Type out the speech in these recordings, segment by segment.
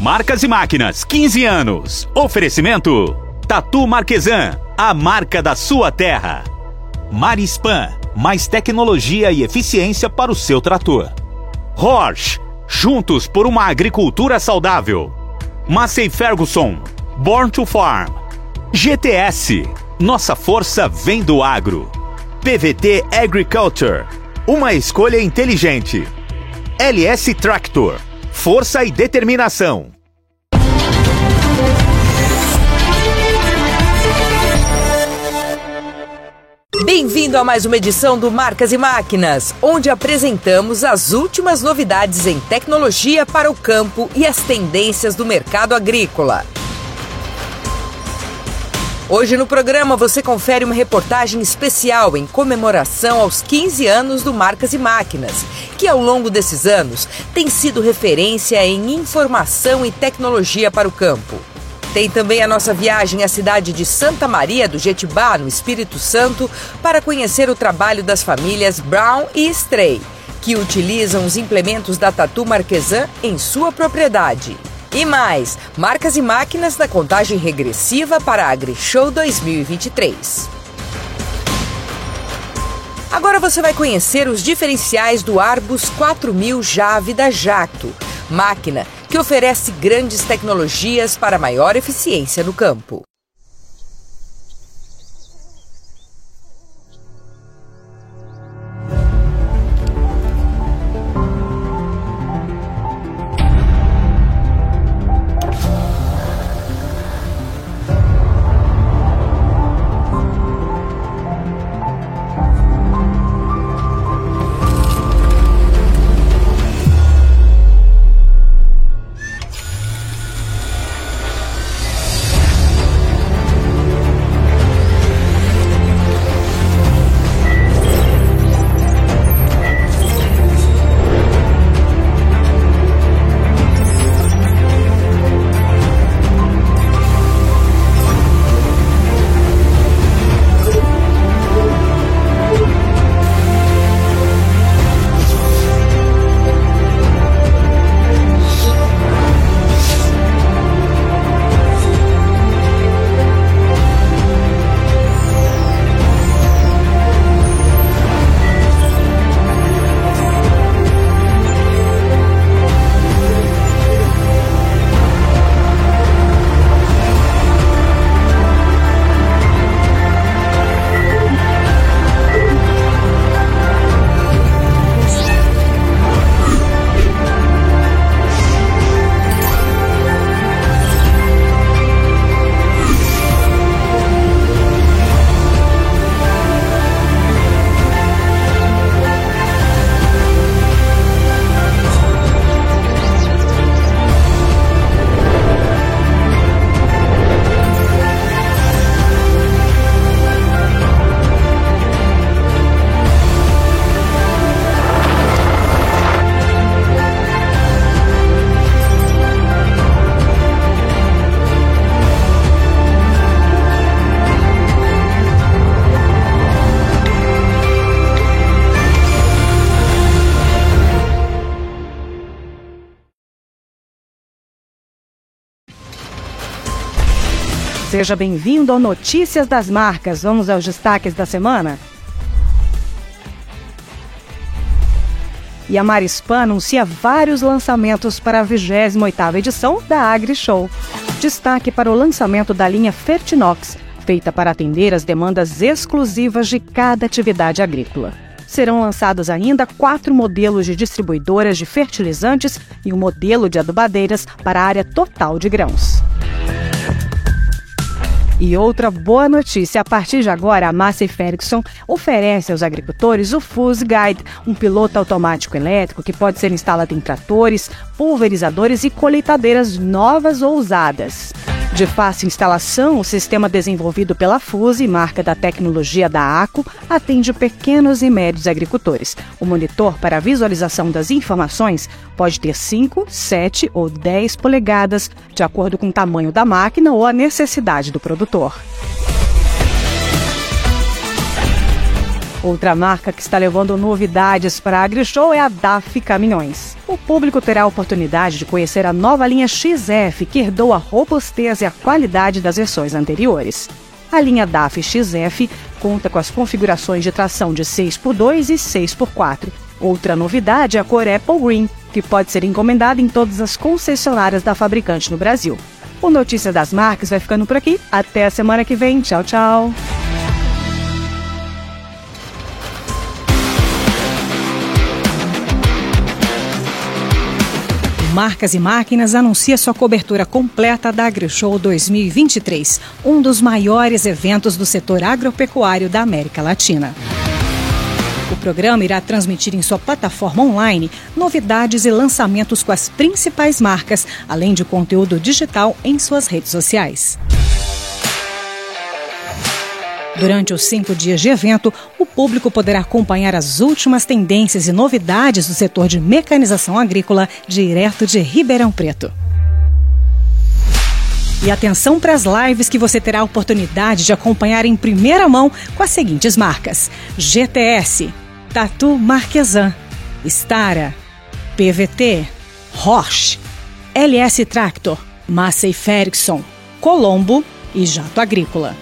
Marcas e Máquinas, 15 anos. Oferecimento: Tatu Marquesan, a marca da sua terra. Marispan, mais tecnologia e eficiência para o seu trator. Horsch, juntos por uma agricultura saudável. Massey Ferguson, Born to Farm. GTS, nossa força vem do agro. PVT Agriculture, uma escolha inteligente. LS Tractor, força e determinação. Bem-vindo a mais uma edição do Marcas e Máquinas, onde apresentamos as últimas novidades em tecnologia para o campo e as tendências do mercado agrícola. Hoje no programa você confere uma reportagem especial em comemoração aos 15 anos do Marcas e Máquinas, que ao longo desses anos tem sido referência em informação e tecnologia para o campo. Tem também a nossa viagem à cidade de Santa Maria do Jetibá, no Espírito Santo, para conhecer o trabalho das famílias Brown e Stray, que utilizam os implementos da Tatu Marquesan em sua propriedade. E mais, marcas e máquinas da contagem regressiva para a AgriShow 2023. Agora você vai conhecer os diferenciais do Arbus 4000 Jave da Jacto, máquina que oferece grandes tecnologias para maior eficiência no campo. Seja bem-vindo ao Notícias das Marcas. Vamos aos destaques da semana? E a Marispan anuncia vários lançamentos para a 28ª edição da AgriShow. Destaque para o lançamento da linha Fertinox, feita para atender as demandas exclusivas de cada atividade agrícola. Serão lançados ainda quatro modelos de distribuidoras de fertilizantes e um modelo de adubadeiras para a área total de grãos. E outra boa notícia: a partir de agora, a Massey Ferguson oferece aos agricultores o Fuse Guide, um piloto automático elétrico que pode ser instalado em tratores, pulverizadores e colheitadeiras novas ou usadas. De fácil instalação, o sistema desenvolvido pela Fuse, marca da tecnologia da ACO, atende pequenos e médios agricultores. O monitor para visualização das informações pode ter 5, 7 ou 10 polegadas, de acordo com o tamanho da máquina ou a necessidade do produtor. Outra marca que está levando novidades para a AgriShow é a DAF Caminhões. O público terá a oportunidade de conhecer a nova linha XF, que herdou a robustez e a qualidade das versões anteriores. A linha DAF XF conta com as configurações de tração de 6x2 e 6x4. Outra novidade é a cor Apple Green, que pode ser encomendada em todas as concessionárias da fabricante no Brasil. O Notícia das Marcas vai ficando por aqui. Até a semana que vem. Tchau, tchau. Marcas e Máquinas anuncia sua cobertura completa da AgriShow 2023, um dos maiores eventos do setor agropecuário da América Latina. O programa irá transmitir em sua plataforma online novidades e lançamentos com as principais marcas, além de conteúdo digital em suas redes sociais. Durante os cinco dias de evento, o público poderá acompanhar as últimas tendências e novidades do setor de mecanização agrícola direto de Ribeirão Preto. E atenção para as lives que você terá a oportunidade de acompanhar em primeira mão com as seguintes marcas: GTS, Tatu Marquesan, Stara, PVT, Roche, LS Tractor, Massey Ferguson, Colombo e Jato Agrícola.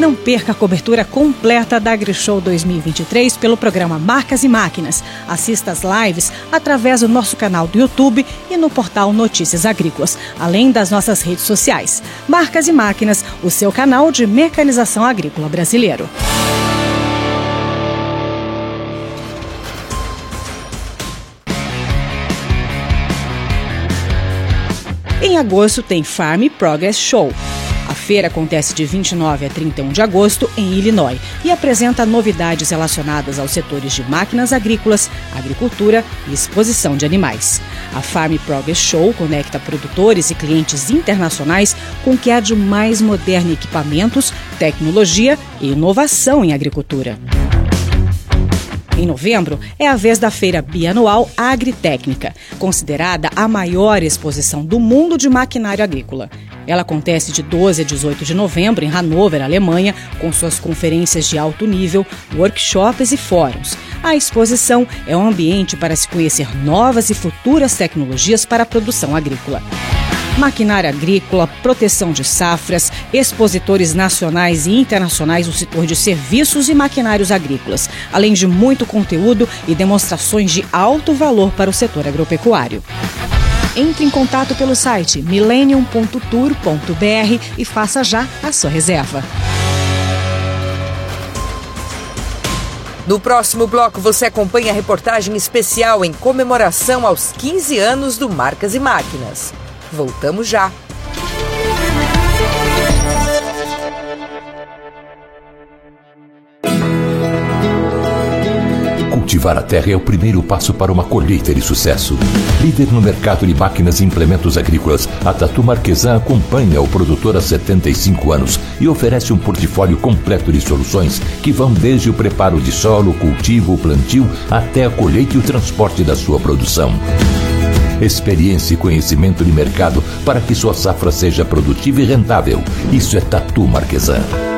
Não perca a cobertura completa da AgriShow 2023 pelo programa Marcas e Máquinas. Assista as lives através do nosso canal do YouTube e no portal Notícias Agrícolas, além das nossas redes sociais. Marcas e Máquinas, o seu canal de mecanização agrícola brasileiro. Em agosto tem Farm Progress Show feira acontece de 29 a 31 de agosto em Illinois e apresenta novidades relacionadas aos setores de máquinas agrícolas, agricultura e exposição de animais. A Farm Progress Show conecta produtores e clientes internacionais com o que há de mais moderno em equipamentos, tecnologia e inovação em agricultura. Em novembro, é a vez da feira bianual Agritécnica, considerada a maior exposição do mundo de maquinário agrícola. Ela acontece de 12 a 18 de novembro em Hannover, Alemanha, com suas conferências de alto nível, workshops e fóruns. A exposição é um ambiente para se conhecer novas e futuras tecnologias para a produção agrícola maquinária agrícola, proteção de safras, expositores nacionais e internacionais do setor de serviços e maquinários agrícolas, além de muito conteúdo e demonstrações de alto valor para o setor agropecuário. Entre em contato pelo site millennium.tour.br e faça já a sua reserva. No próximo bloco, você acompanha a reportagem especial em comemoração aos 15 anos do Marcas e Máquinas. Voltamos já! Cultivar a terra é o primeiro passo para uma colheita de sucesso. Líder no mercado de máquinas e implementos agrícolas, a Tatu Marquesan acompanha o produtor há 75 anos e oferece um portfólio completo de soluções que vão desde o preparo de solo, cultivo, plantio, até a colheita e o transporte da sua produção experiência e conhecimento de mercado para que sua safra seja produtiva e rentável. Isso é Tatu Marquesan.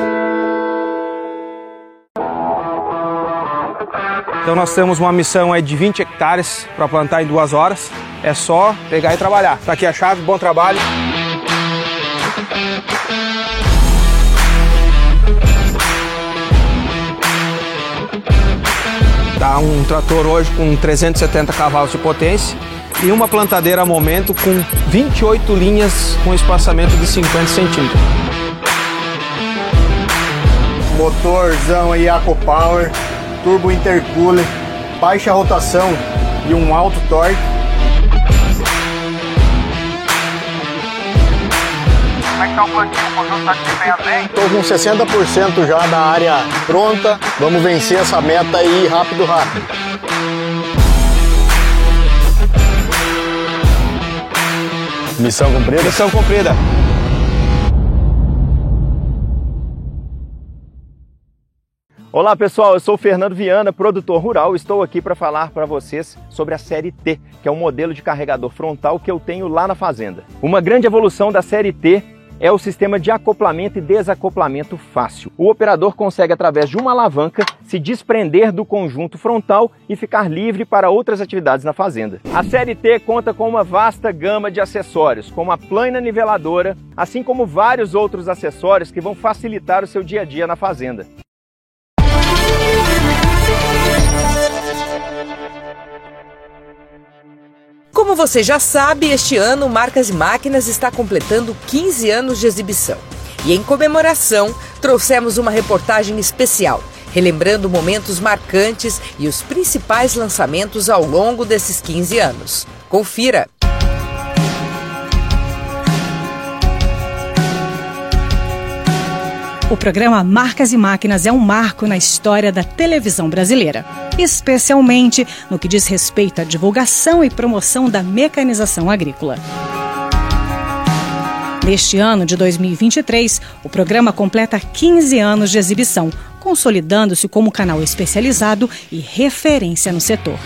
Então nós temos uma missão aí de 20 hectares para plantar em duas horas. É só pegar e trabalhar. Tá aqui a chave, bom trabalho. Tá um trator hoje com 370 cavalos de potência e uma plantadeira a momento com 28 linhas com espaçamento de 50 centímetros. Motorzão aí Power turbo intercooler, baixa rotação e um alto torque. Como é que tá o plantio? O conjunto tá? Estou com 60% já da área pronta. Vamos vencer essa meta aí rápido, rápido. Missão cumprida? Missão cumprida. Olá pessoal, eu sou o Fernando Viana, produtor rural. Estou aqui para falar para vocês sobre a série T, que é um modelo de carregador frontal que eu tenho lá na fazenda. Uma grande evolução da série T é o sistema de acoplamento e desacoplamento fácil. O operador consegue, através de uma alavanca, se desprender do conjunto frontal e ficar livre para outras atividades na fazenda. A série T conta com uma vasta gama de acessórios, como a plana niveladora, assim como vários outros acessórios que vão facilitar o seu dia a dia na fazenda. Como você já sabe, este ano Marcas e Máquinas está completando 15 anos de exibição. E em comemoração, trouxemos uma reportagem especial, relembrando momentos marcantes e os principais lançamentos ao longo desses 15 anos. Confira! O programa Marcas e Máquinas é um marco na história da televisão brasileira, especialmente no que diz respeito à divulgação e promoção da mecanização agrícola. Neste ano de 2023, o programa completa 15 anos de exibição, consolidando-se como canal especializado e referência no setor.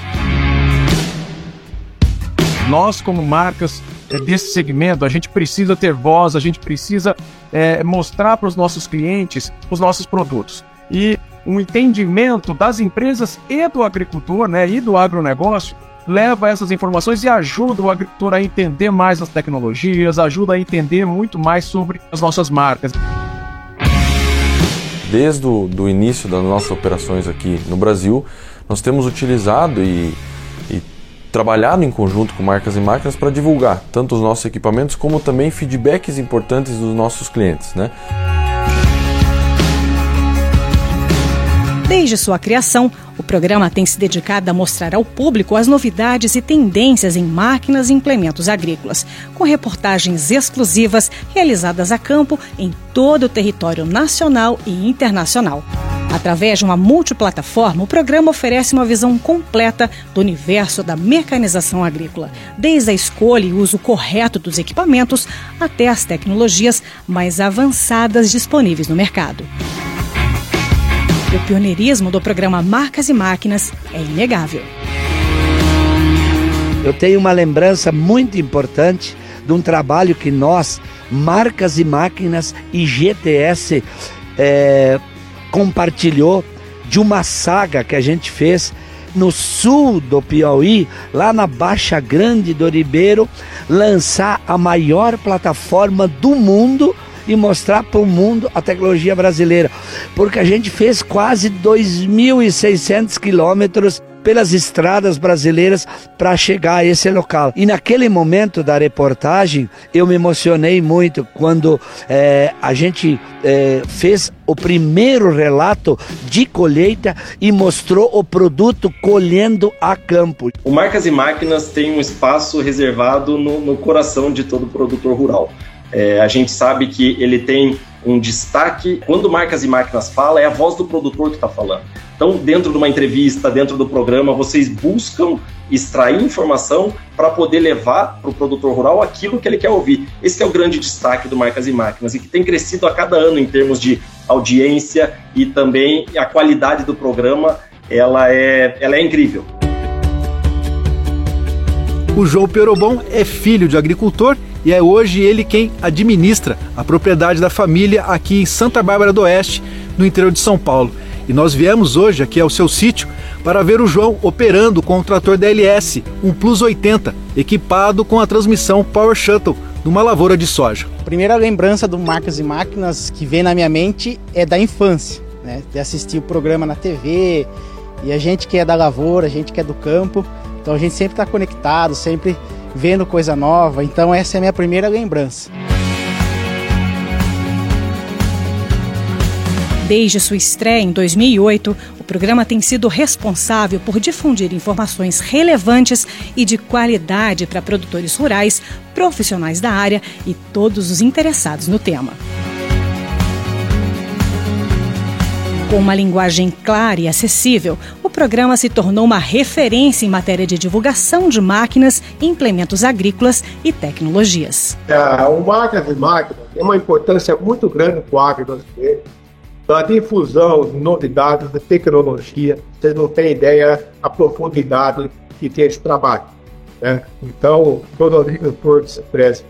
Nós, como marcas, desse segmento, a gente precisa ter voz, a gente precisa é, mostrar para os nossos clientes os nossos produtos. E um entendimento das empresas e do agricultor, né, e do agronegócio, leva essas informações e ajuda o agricultor a entender mais as tecnologias, ajuda a entender muito mais sobre as nossas marcas. Desde o do início das nossas operações aqui no Brasil, nós temos utilizado e trabalhado em conjunto com marcas e máquinas para divulgar tanto os nossos equipamentos como também feedbacks importantes dos nossos clientes, né? Desde sua criação, o programa tem se dedicado a mostrar ao público as novidades e tendências em máquinas e implementos agrícolas, com reportagens exclusivas realizadas a campo em todo o território nacional e internacional. Através de uma multiplataforma, o programa oferece uma visão completa do universo da mecanização agrícola, desde a escolha e uso correto dos equipamentos até as tecnologias mais avançadas disponíveis no mercado. O pioneirismo do programa Marcas e Máquinas é inegável. Eu tenho uma lembrança muito importante de um trabalho que nós, Marcas e Máquinas e GTS, é, compartilhou de uma saga que a gente fez no sul do Piauí, lá na Baixa Grande do Ribeiro, lançar a maior plataforma do mundo e mostrar para o mundo a tecnologia brasileira. Porque a gente fez quase 2.600 quilômetros pelas estradas brasileiras para chegar a esse local. E naquele momento da reportagem, eu me emocionei muito quando é, a gente é, fez o primeiro relato de colheita e mostrou o produto colhendo a campo. O Marcas e Máquinas tem um espaço reservado no, no coração de todo produtor rural. É, a gente sabe que ele tem um destaque. Quando Marcas e Máquinas fala, é a voz do produtor que está falando. Então, dentro de uma entrevista, dentro do programa, vocês buscam extrair informação para poder levar para o produtor rural aquilo que ele quer ouvir. Esse é o grande destaque do Marcas e Máquinas e que tem crescido a cada ano em termos de audiência e também a qualidade do programa, ela é, ela é incrível. O João Perobon é filho de agricultor e é hoje ele quem administra a propriedade da família aqui em Santa Bárbara do Oeste, no interior de São Paulo. E nós viemos hoje aqui ao seu sítio para ver o João operando com o trator DLS, um Plus 80, equipado com a transmissão Power Shuttle numa lavoura de soja. A primeira lembrança do Marcas e Máquinas que vem na minha mente é da infância, né? de assistir o programa na TV, e a gente que é da lavoura, a gente que é do campo, então a gente sempre está conectado, sempre vendo coisa nova. Então essa é a minha primeira lembrança. Desde sua estreia em 2008, o programa tem sido responsável por difundir informações relevantes e de qualidade para produtores rurais, profissionais da área e todos os interessados no tema. Com uma linguagem clara e acessível, programa se tornou uma referência em matéria de divulgação de máquinas, implementos agrícolas e tecnologias. É, o Máquinas e Máquinas tem uma importância muito grande para o agro brasileiro, a difusão de novidades de tecnologia. Vocês não têm ideia a profundidade que tem esse trabalho. Né? Então, todo agricultor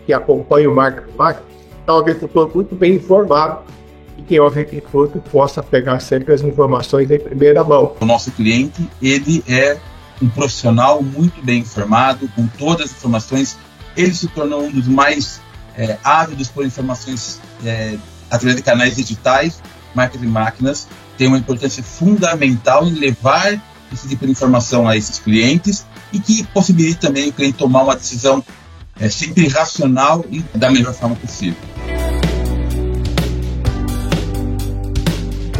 que acompanha o Máquinas e Máquinas estar o agricultor muito bem informado e quem é o que possa pegar sempre as informações em primeira mão. O nosso cliente, ele é um profissional muito bem informado, com todas as informações. Ele se tornou um dos mais é, ávidos por informações é, através de canais digitais, marcas e máquinas. Tem uma importância fundamental em levar esse tipo de informação a esses clientes e que possibilite também o cliente tomar uma decisão é, sempre racional e da melhor forma possível.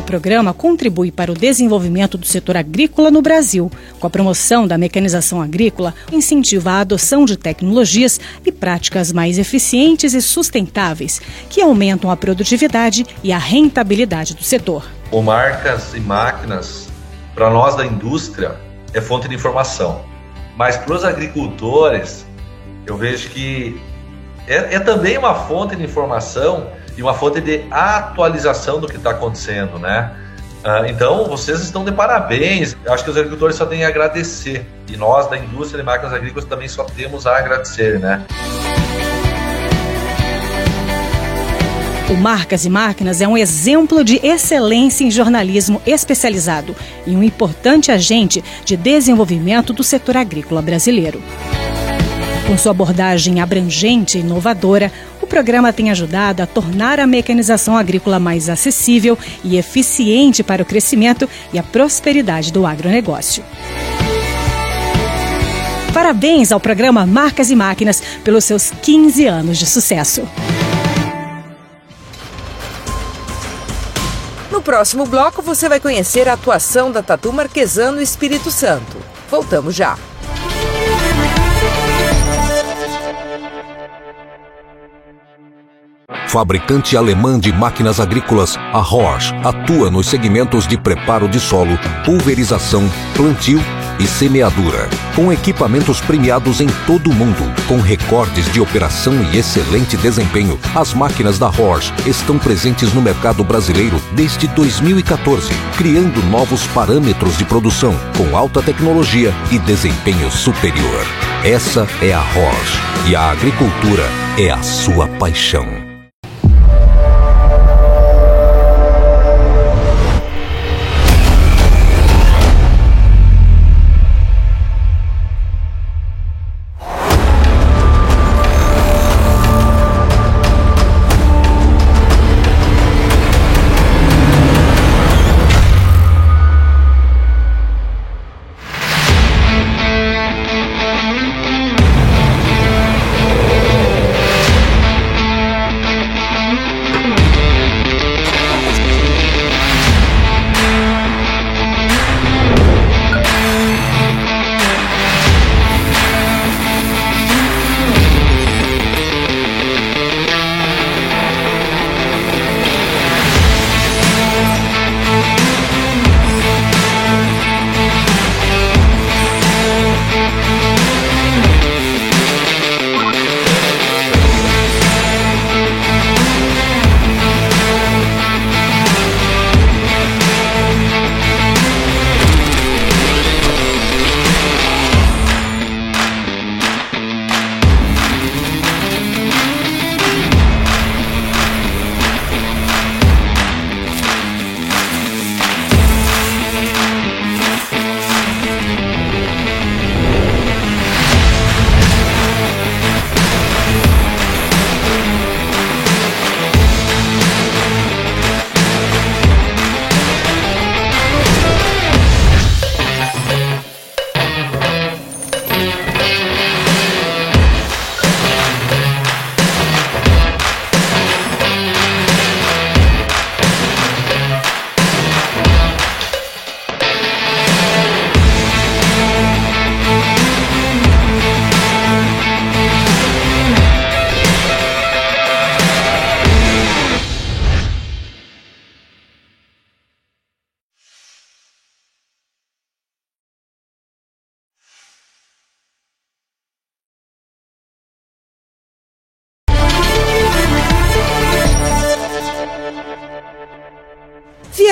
Programa contribui para o desenvolvimento do setor agrícola no Brasil. Com a promoção da mecanização agrícola, incentiva a adoção de tecnologias e práticas mais eficientes e sustentáveis, que aumentam a produtividade e a rentabilidade do setor. O Marcas e Máquinas, para nós da indústria, é fonte de informação. Mas para os agricultores, eu vejo que é, é também uma fonte de informação e uma fonte de atualização do que está acontecendo, né? Uh, então, vocês estão de parabéns. Acho que os agricultores só têm a agradecer. E nós, da indústria de máquinas agrícolas, também só temos a agradecer, né? O Marcas e Máquinas é um exemplo de excelência em jornalismo especializado e um importante agente de desenvolvimento do setor agrícola brasileiro. Com sua abordagem abrangente e inovadora, o programa tem ajudado a tornar a mecanização agrícola mais acessível e eficiente para o crescimento e a prosperidade do agronegócio. Parabéns ao programa Marcas e Máquinas pelos seus 15 anos de sucesso. No próximo bloco, você vai conhecer a atuação da Tatu Marquesan no Espírito Santo. Voltamos já. Fabricante alemã de máquinas agrícolas, a Horsch atua nos segmentos de preparo de solo, pulverização, plantio e semeadura, com equipamentos premiados em todo o mundo, com recordes de operação e excelente desempenho. As máquinas da Horsch estão presentes no mercado brasileiro desde 2014, criando novos parâmetros de produção com alta tecnologia e desempenho superior. Essa é a Horsch e a agricultura é a sua paixão.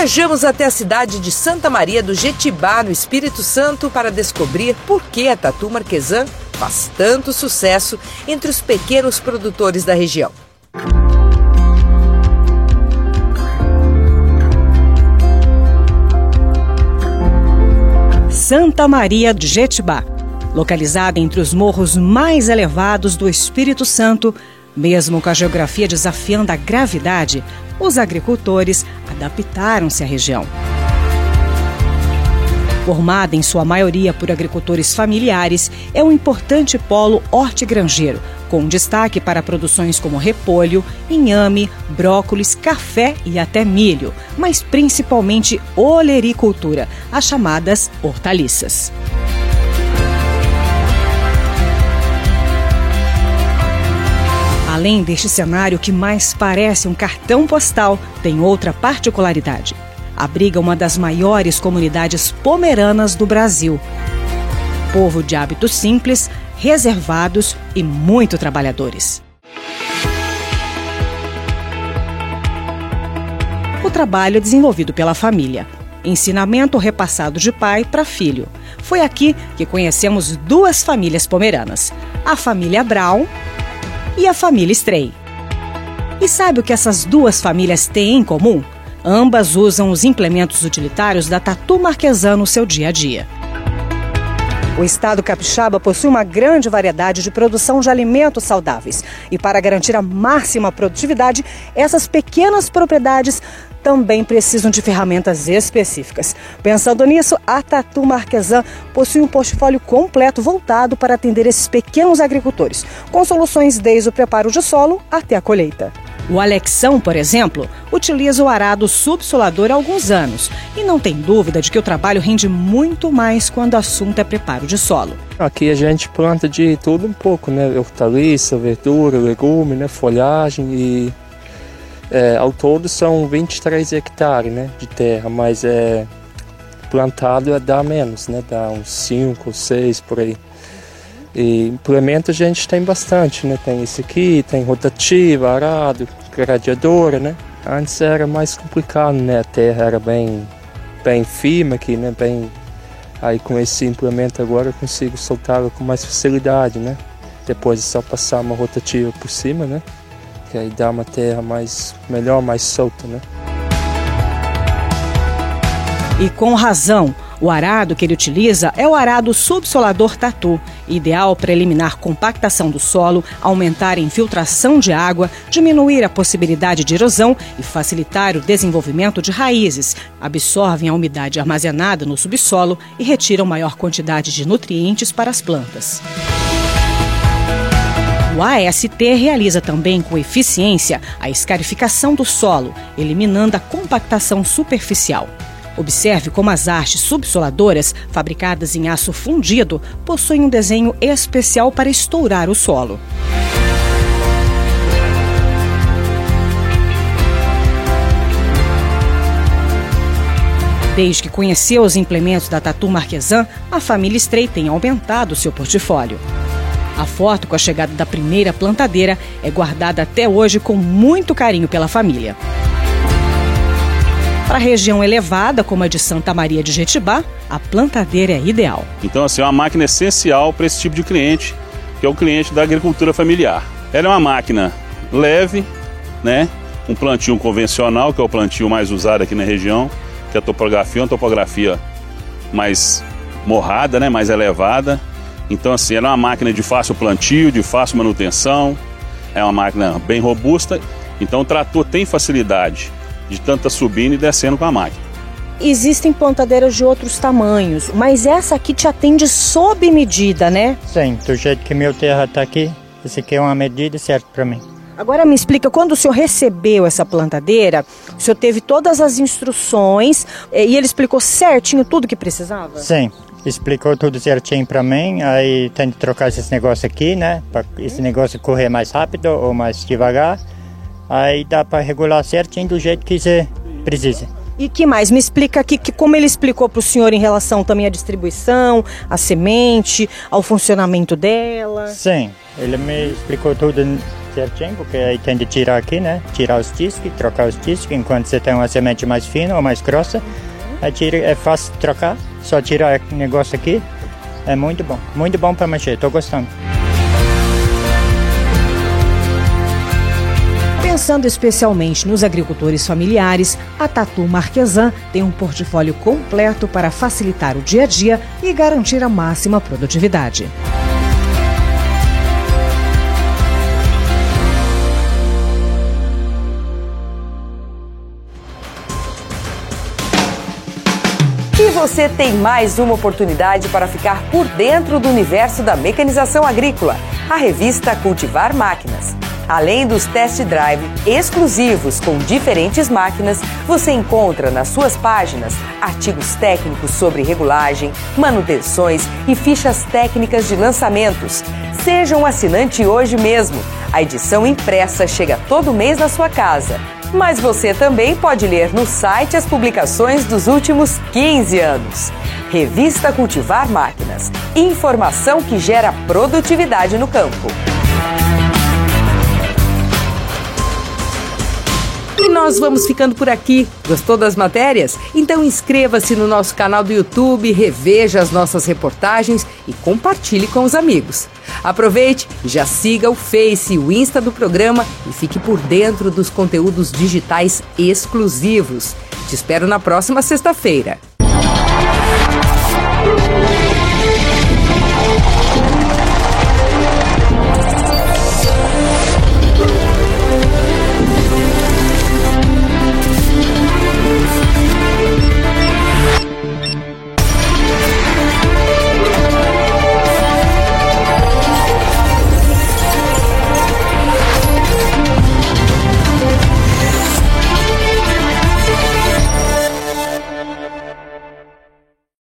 Viajamos até a cidade de Santa Maria do Jetibá, no Espírito Santo, para descobrir por que a tatu marquesã faz tanto sucesso entre os pequenos produtores da região. Santa Maria do Jetibá, localizada entre os morros mais elevados do Espírito Santo, mesmo com a geografia desafiando a gravidade, os agricultores adaptaram-se à região. Formada em sua maioria por agricultores familiares, é um importante polo hortigranjeiro, com destaque para produções como repolho, inhame, brócolis, café e até milho, mas principalmente olericultura, as chamadas hortaliças. Além deste cenário que mais parece um cartão postal, tem outra particularidade abriga uma das maiores comunidades pomeranas do Brasil. Povo de hábitos simples, reservados e muito trabalhadores. O trabalho é desenvolvido pela família. Ensinamento repassado de pai para filho. Foi aqui que conhecemos duas famílias pomeranas: a família Brown e a família Stray. E sabe o que essas duas famílias têm em comum? Ambas usam os implementos utilitários da Tatu Marquesan no seu dia a dia. O estado capixaba possui uma grande variedade de produção de alimentos saudáveis. E para garantir a máxima produtividade, essas pequenas propriedades também precisam de ferramentas específicas. Pensando nisso, a Tatu Marquesan possui um portfólio completo voltado para atender esses pequenos agricultores, com soluções desde o preparo de solo até a colheita. O Alexão, por exemplo, utiliza o arado subsolador há alguns anos e não tem dúvida de que o trabalho rende muito mais quando o assunto é preparo de solo. Aqui a gente planta de tudo um pouco, né? Hortaliça, verdura, legume, né? folhagem e é, ao todo são 23 hectares né, de terra, mas é plantado é dá menos, né? Dá uns 5, 6 por aí. E implemento a gente tem bastante, né? Tem esse aqui, tem rotativa, arado, gradiadora, né? Antes era mais complicado, né? A terra era bem, bem firme aqui, né? Bem... Aí com esse implemento agora eu consigo soltá-la com mais facilidade, né? Depois é só passar uma rotativa por cima, né? Que aí dá uma terra mais melhor, mais solta, né? E com razão, o arado que ele utiliza é o arado subsolador tatu, ideal para eliminar compactação do solo, aumentar a infiltração de água, diminuir a possibilidade de erosão e facilitar o desenvolvimento de raízes. Absorvem a umidade armazenada no subsolo e retiram maior quantidade de nutrientes para as plantas. O AST realiza também com eficiência a escarificação do solo, eliminando a compactação superficial. Observe como as artes subsoladoras, fabricadas em aço fundido, possuem um desenho especial para estourar o solo. Desde que conheceu os implementos da Tatu Marquesan, a família Stray tem aumentado seu portfólio. A foto com a chegada da primeira plantadeira é guardada até hoje com muito carinho pela família. Para região elevada, como a de Santa Maria de Jetibá, a plantadeira é ideal. Então, assim, é uma máquina essencial para esse tipo de cliente, que é o cliente da agricultura familiar. Ela é uma máquina leve, né? Um plantio convencional, que é o plantio mais usado aqui na região, que é a topografia, uma topografia mais morrada, né? Mais elevada. Então, assim, ela é uma máquina de fácil plantio, de fácil manutenção, é uma máquina bem robusta. Então, o trator tem facilidade de tanta subindo e descendo com a máquina. Existem plantadeiras de outros tamanhos, mas essa aqui te atende sob medida, né? Sim, do jeito que meu terra está aqui, esse aqui é uma medida certa para mim. Agora me explica, quando o senhor recebeu essa plantadeira, o senhor teve todas as instruções eh, e ele explicou certinho tudo que precisava? Sim, explicou tudo certinho para mim, aí tem que trocar esses negócios aqui, né? Para esse negócio correr mais rápido ou mais devagar. Aí dá para regular certinho do jeito que você precisa. E que mais? Me explica aqui que como ele explicou para o senhor em relação também à distribuição, à semente, ao funcionamento dela. Sim, ele me explicou tudo certinho, porque aí tem de tirar aqui, né? Tirar os discos, trocar os discos, enquanto você tem uma semente mais fina ou mais grossa. Aí tira, é fácil trocar, só tirar o negócio aqui. É muito bom, muito bom para mexer, estou gostando. Pensando especialmente nos agricultores familiares, a Tatu Marquesan tem um portfólio completo para facilitar o dia a dia e garantir a máxima produtividade. Você tem mais uma oportunidade para ficar por dentro do universo da mecanização agrícola, a revista Cultivar Máquinas. Além dos test drive exclusivos com diferentes máquinas, você encontra nas suas páginas artigos técnicos sobre regulagem, manutenções e fichas técnicas de lançamentos. Seja um assinante hoje mesmo. A edição impressa chega todo mês na sua casa. Mas você também pode ler no site as publicações dos últimos 15 anos. Revista Cultivar Máquinas. Informação que gera produtividade no campo. E nós vamos ficando por aqui. Gostou das matérias? Então inscreva-se no nosso canal do YouTube, reveja as nossas reportagens e compartilhe com os amigos. Aproveite, já siga o Face e o Insta do programa e fique por dentro dos conteúdos digitais exclusivos. Te espero na próxima sexta-feira.